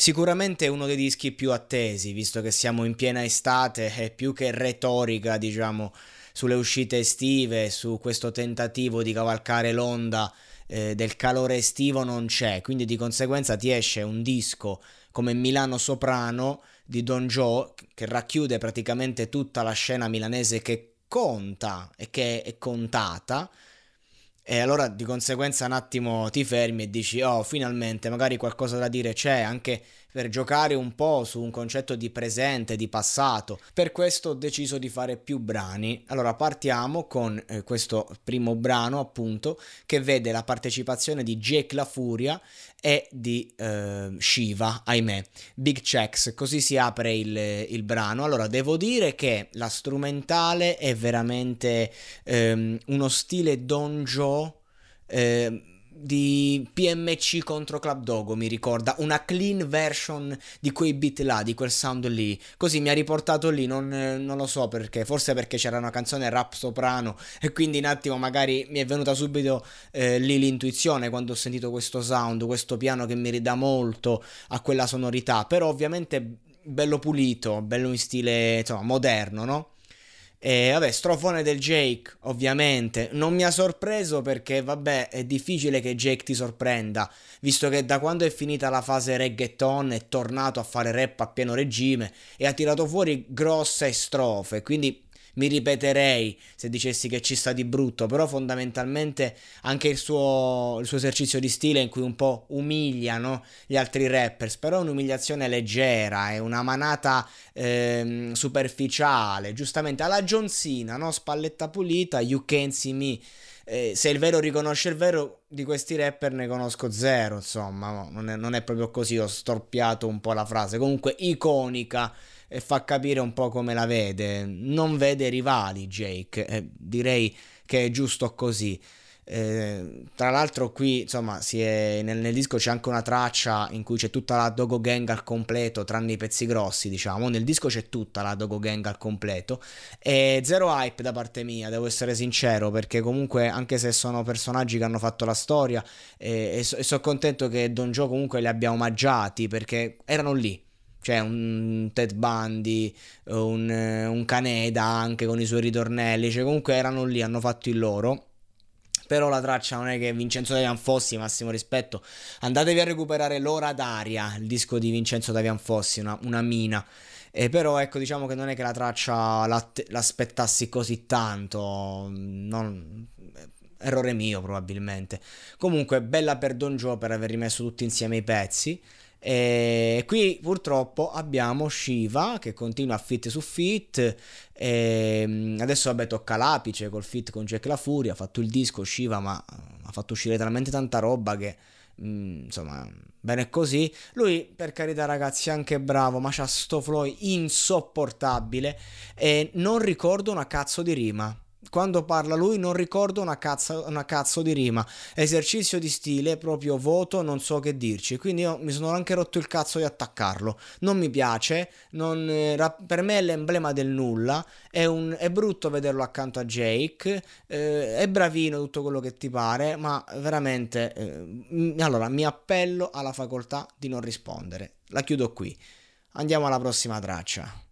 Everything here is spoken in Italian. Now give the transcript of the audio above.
Sicuramente uno dei dischi più attesi, visto che siamo in piena estate, è più che retorica, diciamo sulle uscite estive, su questo tentativo di cavalcare l'onda eh, del calore estivo non c'è, quindi di conseguenza ti esce un disco come Milano Soprano di Don Joe che racchiude praticamente tutta la scena milanese che conta e che è contata e allora di conseguenza un attimo ti fermi e dici oh finalmente magari qualcosa da dire c'è anche per giocare un po' su un concetto di presente, di passato. Per questo ho deciso di fare più brani. Allora partiamo con eh, questo primo brano, appunto, che vede la partecipazione di Jake La Furia e di eh, Shiva, ahimè, Big Checks, così si apre il, il, brano. Allora, devo dire che la strumentale è veramente ehm, uno stile Don Joe. Eh, di PMC contro Club Dogo, mi ricorda, una clean version di quei beat là, di quel sound lì. Così mi ha riportato lì, non, non, lo so perché, forse perché c'era una canzone rap soprano e quindi un attimo magari mi è venuta subito eh, lì l'intuizione quando ho sentito questo sound, questo piano che mi ridà molto a quella sonorità, però ovviamente bello pulito, bello in stile insomma moderno, no? E vabbè, strofone del Jake, ovviamente. Non mi ha sorpreso perché, vabbè, è difficile che Jake ti sorprenda, visto che da quando è finita la fase reggaeton è tornato a fare rap a pieno regime e ha tirato fuori grosse strofe, quindi mi ripeterei se dicessi che ci sta di brutto, però fondamentalmente anche il suo, il suo esercizio di stile in cui un po' umiliano gli altri rappers, però è un'umiliazione leggera, è una manata ehm, superficiale, giustamente alla John Cena, no? spalletta pulita, you can't see me. Eh, se il vero riconosce il vero, di questi rapper ne conosco zero, insomma, non è, non è proprio così, ho storpiato un po' la frase, comunque iconica e fa capire un po' come la vede. Non vede rivali Jake, eh, direi che è giusto così. Eh, tra l'altro qui insomma è, nel, nel, disco c'è anche una traccia in cui c'è tutta la Dogo Gang al completo tranne i pezzi grossi diciamo nel disco c'è tutta la Dogo Gang al completo e zero hype da parte mia devo essere sincero perché comunque anche se sono personaggi che hanno fatto la storia eh, e, so, e sono contento che Don Joe comunque li abbia omaggiati perché erano lì cioè un Ted Bundy, un, un Caneda anche con i suoi ritornelli, cioè comunque erano lì, hanno fatto il loro. Però la traccia non è che Vincenzo Davian Fossi, massimo rispetto. Andatevi a recuperare L'ora d'aria, il disco di Vincenzo Davian Fossi, una, una mina. E però ecco, diciamo che non è che la traccia l'aspettassi così tanto. Non, errore mio probabilmente. Comunque, bella per Don Joe per aver rimesso tutti insieme i pezzi. E qui purtroppo abbiamo Shiva che continua a fit su fit. E mm, adesso vabbè tocca l'apice col fit con Jack La Furia. Ha fatto il disco Shiva, ma mm, ha fatto uscire talmente tanta roba che mm, insomma bene così. Lui per carità ragazzi è anche bravo, ma c'ha sto flow insopportabile. E non ricordo una cazzo di rima quando parla lui non ricordo una cazzo, una cazzo, di rima. Esercizio di stile, proprio voto, non so che dirci. Quindi io mi sono anche rotto il cazzo di attaccarlo. Non mi piace, non, eh, per me è l'emblema del nulla. È, un, è brutto vederlo accanto a Jake. Eh, è bravino tutto quello che ti pare, ma veramente... Eh, allora, mi appello alla facoltà di non rispondere. La chiudo qui. Andiamo alla prossima traccia.